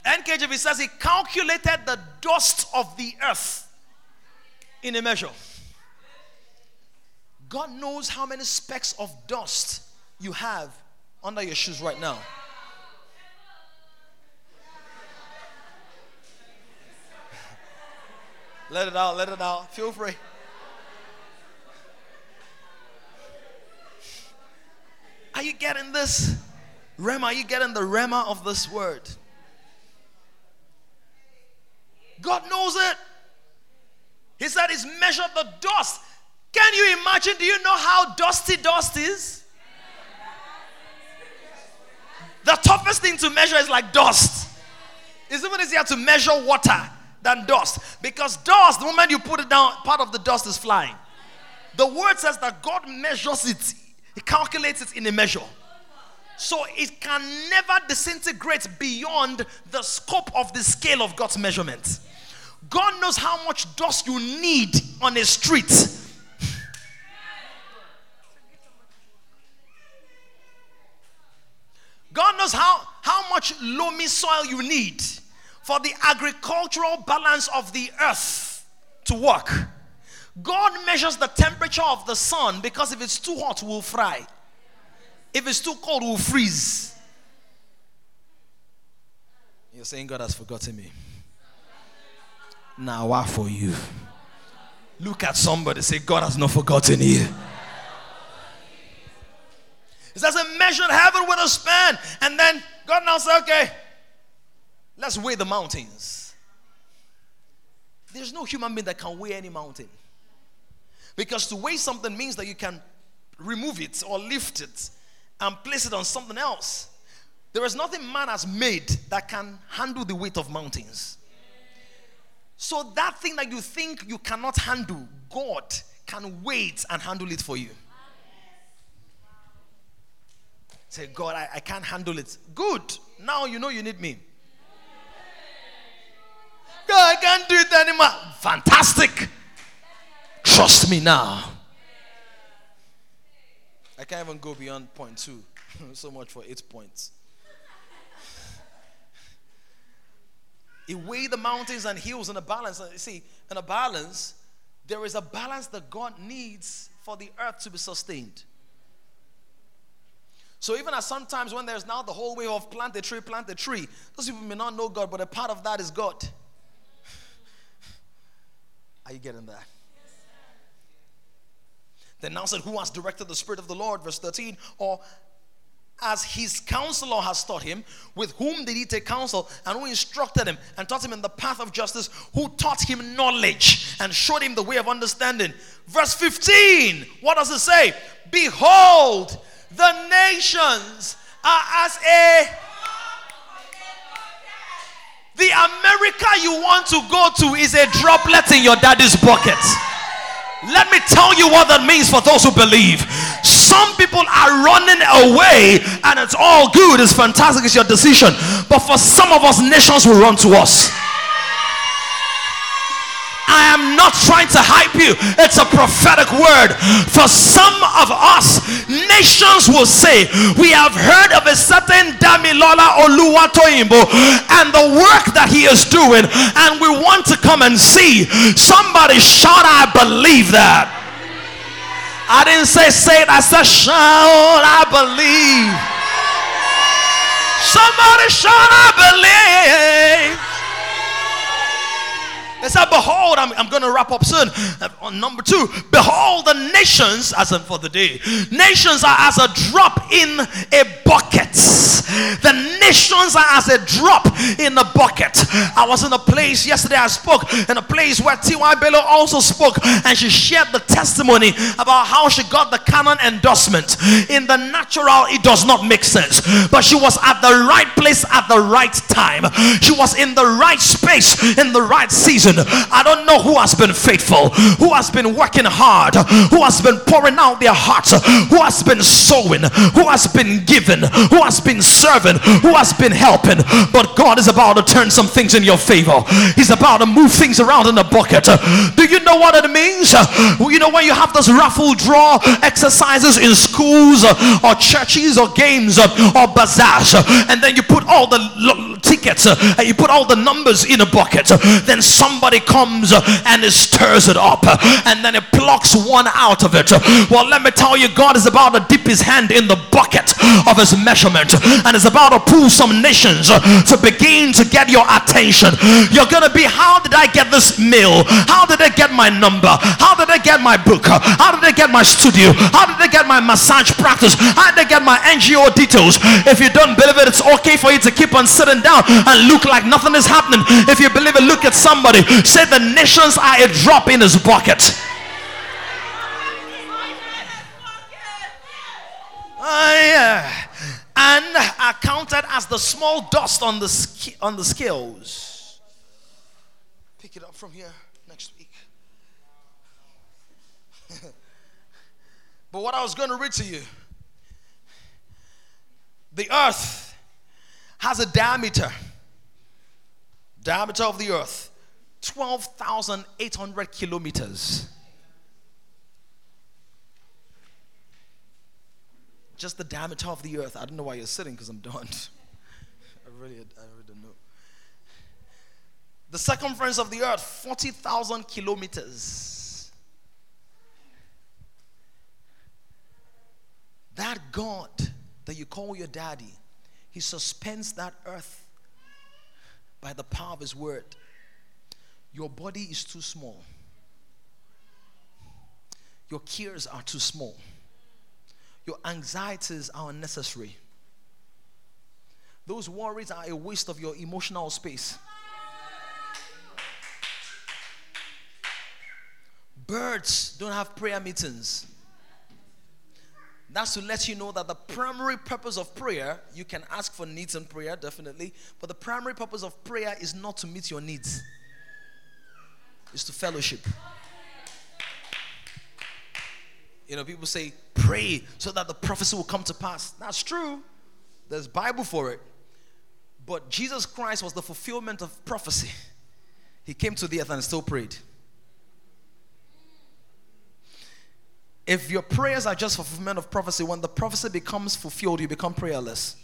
Speaker 2: NKJV says he calculated the dust of the earth in a measure. God knows how many specks of dust you have under your shoes right now. [laughs] let it out, let it out. Feel free. Are you getting this? Rema, are you getting the Rhema of this word? God knows it. He said he's measured the dust. Can you imagine? Do you know how dusty dust is? The toughest thing to measure is like dust. It's even easier to measure water than dust. Because dust, the moment you put it down, part of the dust is flying. The word says that God measures it, He calculates it in a measure. So it can never disintegrate beyond the scope of the scale of God's measurement. God knows how much dust you need on a street. God knows how, how much loamy soil you need for the agricultural balance of the earth to work. God measures the temperature of the sun because if it's too hot, we'll fry. If it's too cold, we'll freeze. You're saying God has forgotten me. Now, why for you? Look at somebody, say, God has not forgotten you. It says, a measured heaven with a span. And then God now said, okay, let's weigh the mountains. There's no human being that can weigh any mountain. Because to weigh something means that you can remove it or lift it and place it on something else. There is nothing man has made that can handle the weight of mountains. So that thing that you think you cannot handle, God can wait and handle it for you. Say, God, I, I can't handle it. Good. Now you know you need me. God, I can't do it anymore. Fantastic. Trust me now. I can't even go beyond point two. [laughs] so much for eight points. He weighed the mountains and hills in a balance. You see, in a balance, there is a balance that God needs for the earth to be sustained. So even as sometimes when there's now the whole way of plant a tree, plant a tree, those people may not know God, but a part of that is God. [sighs] Are you getting that? Then now said, Who has directed the Spirit of the Lord? Verse 13. Or as his counselor has taught him, with whom did he take counsel, and who instructed him and taught him in the path of justice, who taught him knowledge and showed him the way of understanding. Verse 15, what does it say? Behold, the nations are as a the America you want to go to is a droplet in your daddy's bucket. Let me tell you what that means for those who believe. Some people are running away and it's all good, it's fantastic, it's your decision. But for some of us, nations will run to us. I am not trying to hype you. It's a prophetic word. For some of us, nations will say, We have heard of a certain Damilola Oluwatoyimbo and the work that he is doing, and we want to come and see. Somebody shout, I believe that. I didn't say say it, I said shout, I believe. Somebody shout, I believe. They said, Behold, I'm, I'm going to wrap up soon. Uh, on number two, behold, the nations, as in for the day, nations are as a drop in a bucket. The nations are as a drop in a bucket. I was in a place yesterday, I spoke in a place where T.Y. Bello also spoke, and she shared the testimony about how she got the Canon endorsement. In the natural, it does not make sense, but she was at the right place at the right time. She was in the right space in the right season I don't know who has been faithful, who has been working hard, who has been pouring out their hearts, who has been sowing, who has been giving, who has been serving, who has been helping. But God is about to turn some things in your favor. He's about to move things around in the bucket. Do you know what it means? You know when you have those raffle draw exercises in schools or churches or games or bazaars, and then you put all the tickets and you put all the numbers in a bucket, then some somebody comes and it stirs it up and then it plucks one out of it. Well, let me tell you, God is about to dip his hand in the bucket of his measurement and is about to pull some nations to begin to get your attention. You're going to be, how did I get this meal? How did I get my number? How did I get my book? How did I get my studio? How did I get my massage practice? How did I get my NGO details? If you don't believe it, it's okay for you to keep on sitting down and look like nothing is happening. If you believe it, look at somebody Say the nations are a drop in his bucket. Uh, yeah. And are counted as the small dust on the on the scales. Pick it up from here next week. [laughs] but what I was going to read to you the earth has a diameter, diameter of the earth 12,800 kilometers. Just the diameter of the earth. I don't know why you're sitting because I'm done. [laughs] I really, I really don't know. The circumference of the earth, 40,000 kilometers. That God that you call your daddy, he suspends that earth by the power of his word. Your body is too small. Your cares are too small. Your anxieties are unnecessary. Those worries are a waste of your emotional space. Birds don't have prayer meetings. That's to let you know that the primary purpose of prayer, you can ask for needs in prayer, definitely, but the primary purpose of prayer is not to meet your needs is to fellowship. You know, people say, pray so that the prophecy will come to pass. That's true. There's Bible for it. But Jesus Christ was the fulfillment of prophecy. He came to the earth and still prayed. If your prayers are just fulfillment of prophecy, when the prophecy becomes fulfilled, you become prayerless.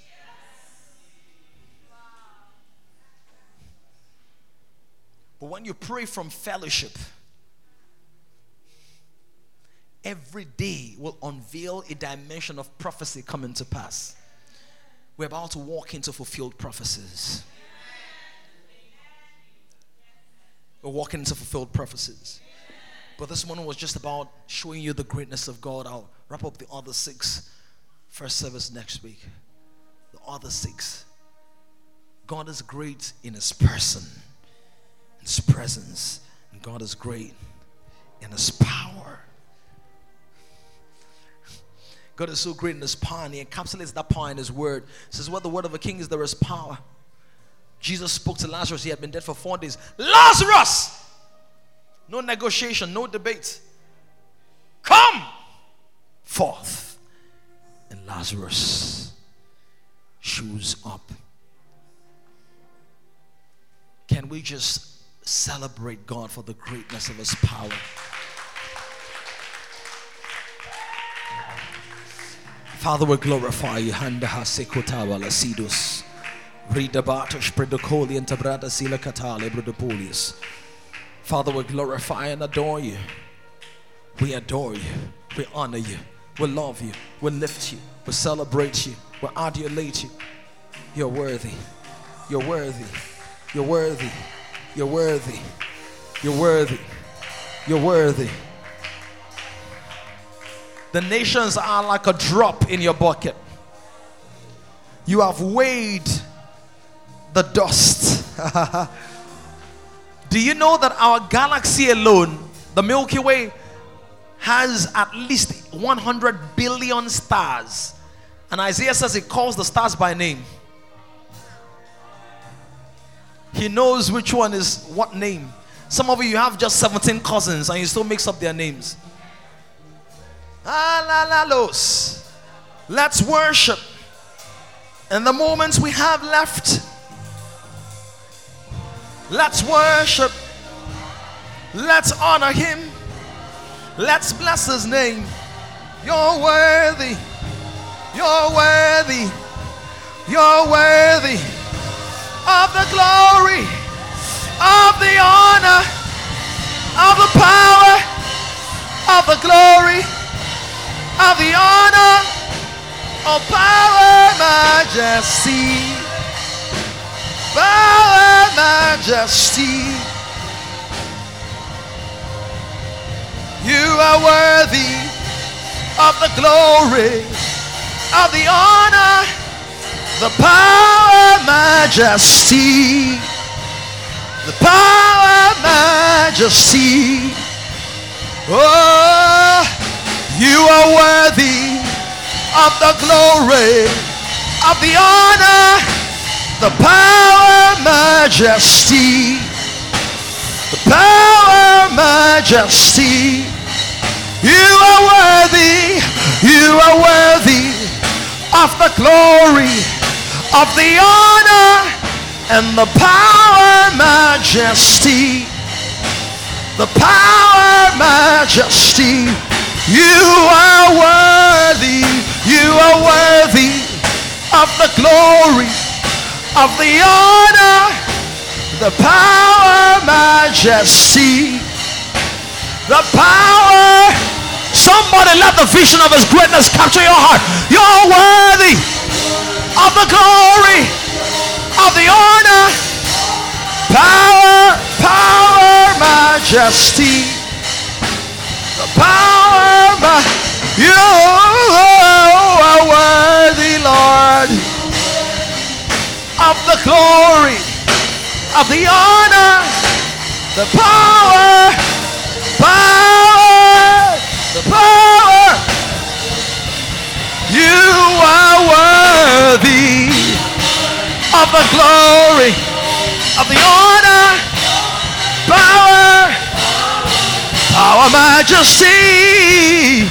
Speaker 2: But when you pray from fellowship, every day will unveil a dimension of prophecy coming to pass. We're about to walk into fulfilled prophecies. We're walking into fulfilled prophecies. But this morning was just about showing you the greatness of God. I'll wrap up the other six first service next week. The other six. God is great in His person, His presence, and God is great in His power. God is so great in His power, and He encapsulates that power in His word. Says, What the word of a king is, there is power. Jesus spoke to Lazarus, he had been dead for four days. Lazarus! No negotiation, no debate. Come forth. And Lazarus shoes up. Can we just celebrate God for the greatness of His power? Father, we glorify you. Father, we glorify and adore you. We adore you. We honor you. We love you. We lift you. We celebrate you. We adulate you. You're worthy. You're worthy. You're worthy. You're worthy. You're worthy. You're worthy. The nations are like a drop in your bucket. You have weighed the dust. [laughs] Do you know that our galaxy alone, the Milky Way, has at least 100 billion stars? And Isaiah says he calls the stars by name. He knows which one is what name. Some of you, you have just 17 cousins and you still mix up their names. Let's worship. In the moments we have left, let's worship. Let's honor him. Let's bless his name. You're worthy. You're worthy. You're worthy of the glory, of the honor, of the power, of the glory, of the honor, of power, majesty, power, majesty. You are worthy of the glory, of the honor, the power, majesty, the power, majesty. Oh, you are worthy of the glory, of the honor, the power, majesty, the power, majesty. You are worthy, you are worthy of the glory, of the honor, and the power, majesty. The power, majesty. You are worthy, you are worthy of the glory, of the honor, the power, majesty. The power. Somebody let the vision of his greatness capture your heart. You're worthy of the glory, of the honor, power, power, majesty. The power, ma- you are worthy, Lord, of the glory, of the honor, the power, power, the power. You are worthy of the glory, of the honor, power, power, majesty.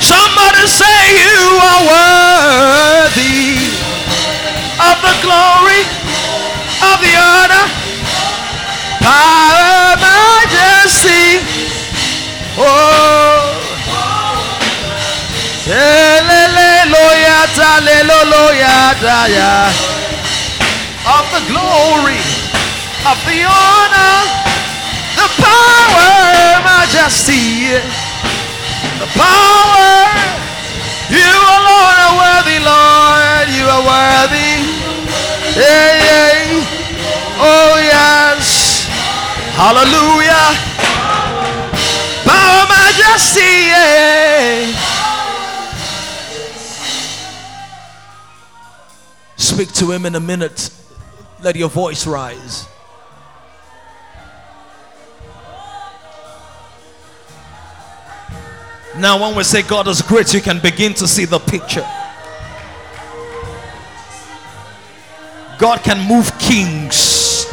Speaker 2: Somebody say you are worthy of the glory, of the honor, power, majesty. Oh. Yeah. Of the glory, of the honor, the power, majesty. the power. You alone are worthy, Lord. You are worthy. Yeah, yeah. Oh, yes. Hallelujah. Power, majesty. Yeah. Speak to him in a minute. Let your voice rise. Now, when we say God is great, you can begin to see the picture. God can move kings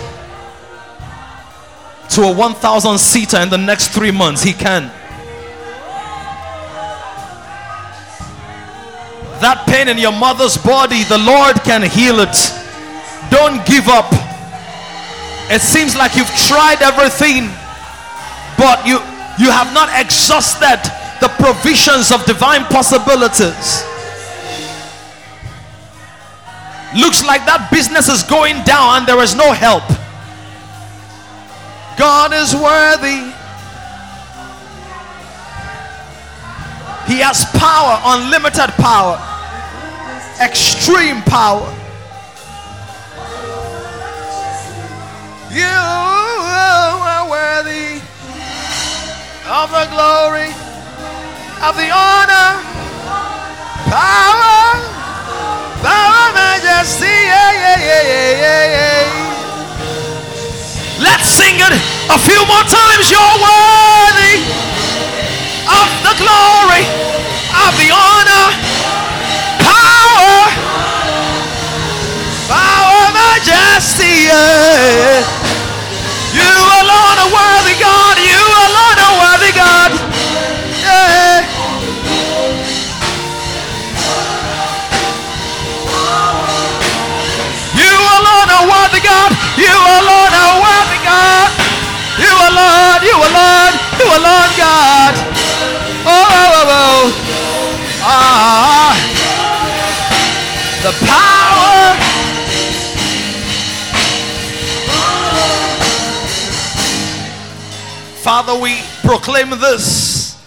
Speaker 2: to a 1,000 seater in the next three months. He can. That pain in your mother's body, the Lord can heal it. Don't give up. It seems like you've tried everything, but you you have not exhausted the provisions of divine possibilities. Looks like that business is going down and there is no help. God is worthy. He has power, unlimited power, extreme power. You are worthy of the glory, of the honor, power, power, majesty. Yeah, yeah, yeah, yeah, yeah. Let's sing it a few more times. You're worthy of the glory, of the honor, power, power, majesty. You alone are worthy, God. You alone are worthy, God. Yeah. You alone are worthy, God. You alone are worthy, God. You alone, you alone, you alone, God. The power. Father, we proclaim this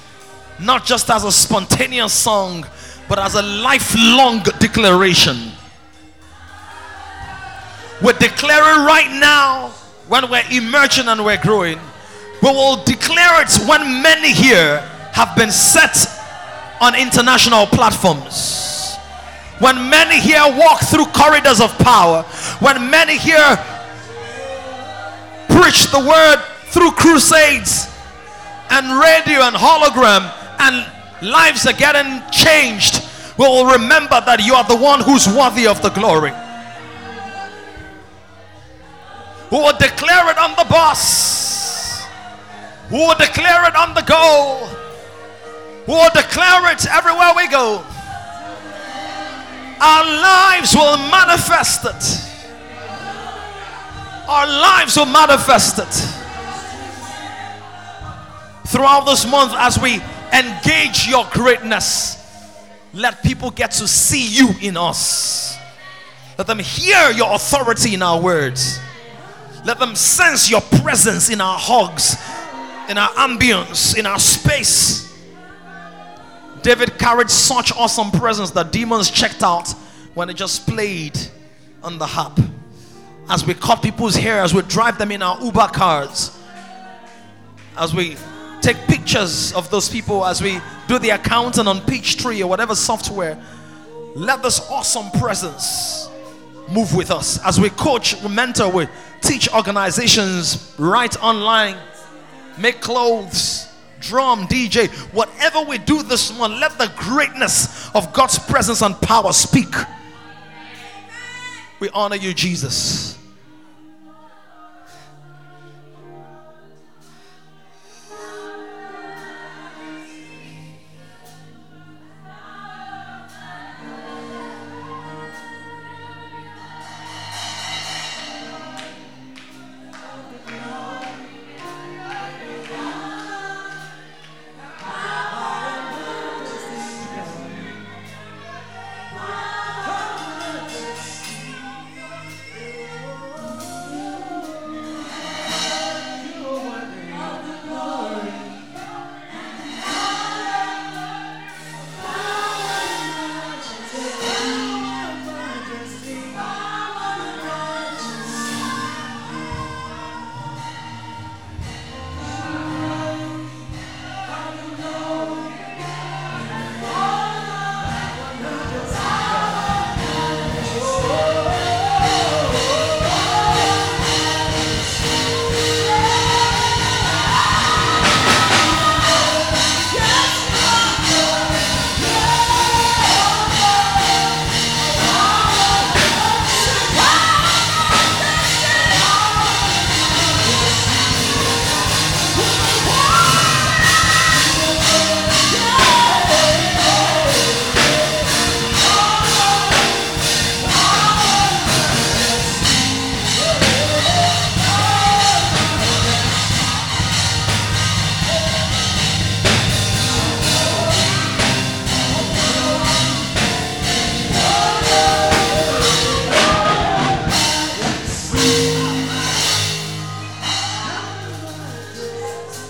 Speaker 2: not just as a spontaneous song, but as a lifelong declaration. We're declaring right now when we're emerging and we're growing. We will declare it when many here have been set on international platforms. When many here walk through corridors of power. When many here preach the word through crusades and radio and hologram and lives are getting changed. We will remember that you are the one who's worthy of the glory. who will declare it on the bus, who will declare it on the go, will declare it everywhere we go. Our lives will manifest it. Our lives will manifest it. Throughout this month, as we engage your greatness, let people get to see you in us. Let them hear your authority in our words. Let them sense your presence in our hugs, in our ambience, in our space. David carried such awesome presence that demons checked out when it just played on the harp. As we cut people's hair, as we drive them in our Uber cars, as we take pictures of those people, as we do the accounting on Peachtree or whatever software, let this awesome presence move with us. As we coach, we mentor, we teach organizations, write online, make clothes, drum, DJ, whatever we do this month, let the greatness of God's presence and power speak. We honor you, Jesus.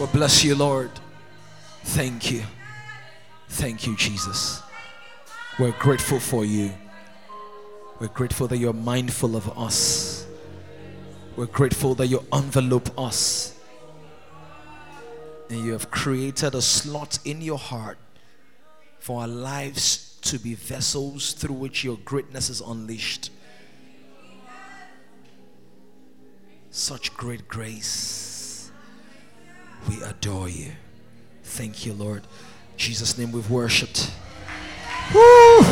Speaker 2: We bless you, Lord. Thank you. Thank you, Jesus. We're grateful for you. We're grateful that you're mindful of us. We're grateful that you envelop us. And you have created a slot in your heart for our lives to be vessels through which your greatness is unleashed. Such great grace. We adore you. Thank you, Lord. In Jesus' name we've worshipped. Woo! Woo!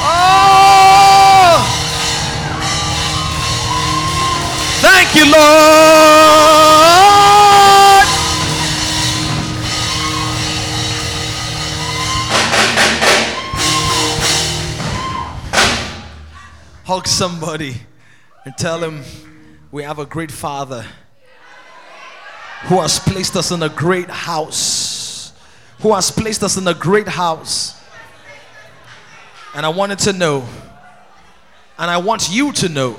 Speaker 2: Oh! Thank you, Lord. Hug somebody and tell him we have a great father who has placed us in a great house. Who has placed us in a great house. And I wanted to know, and I want you to know,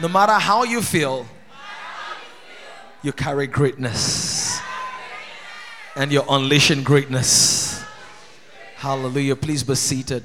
Speaker 2: no matter how you feel, you carry greatness. And you're unleashing greatness. Hallelujah. Please be seated.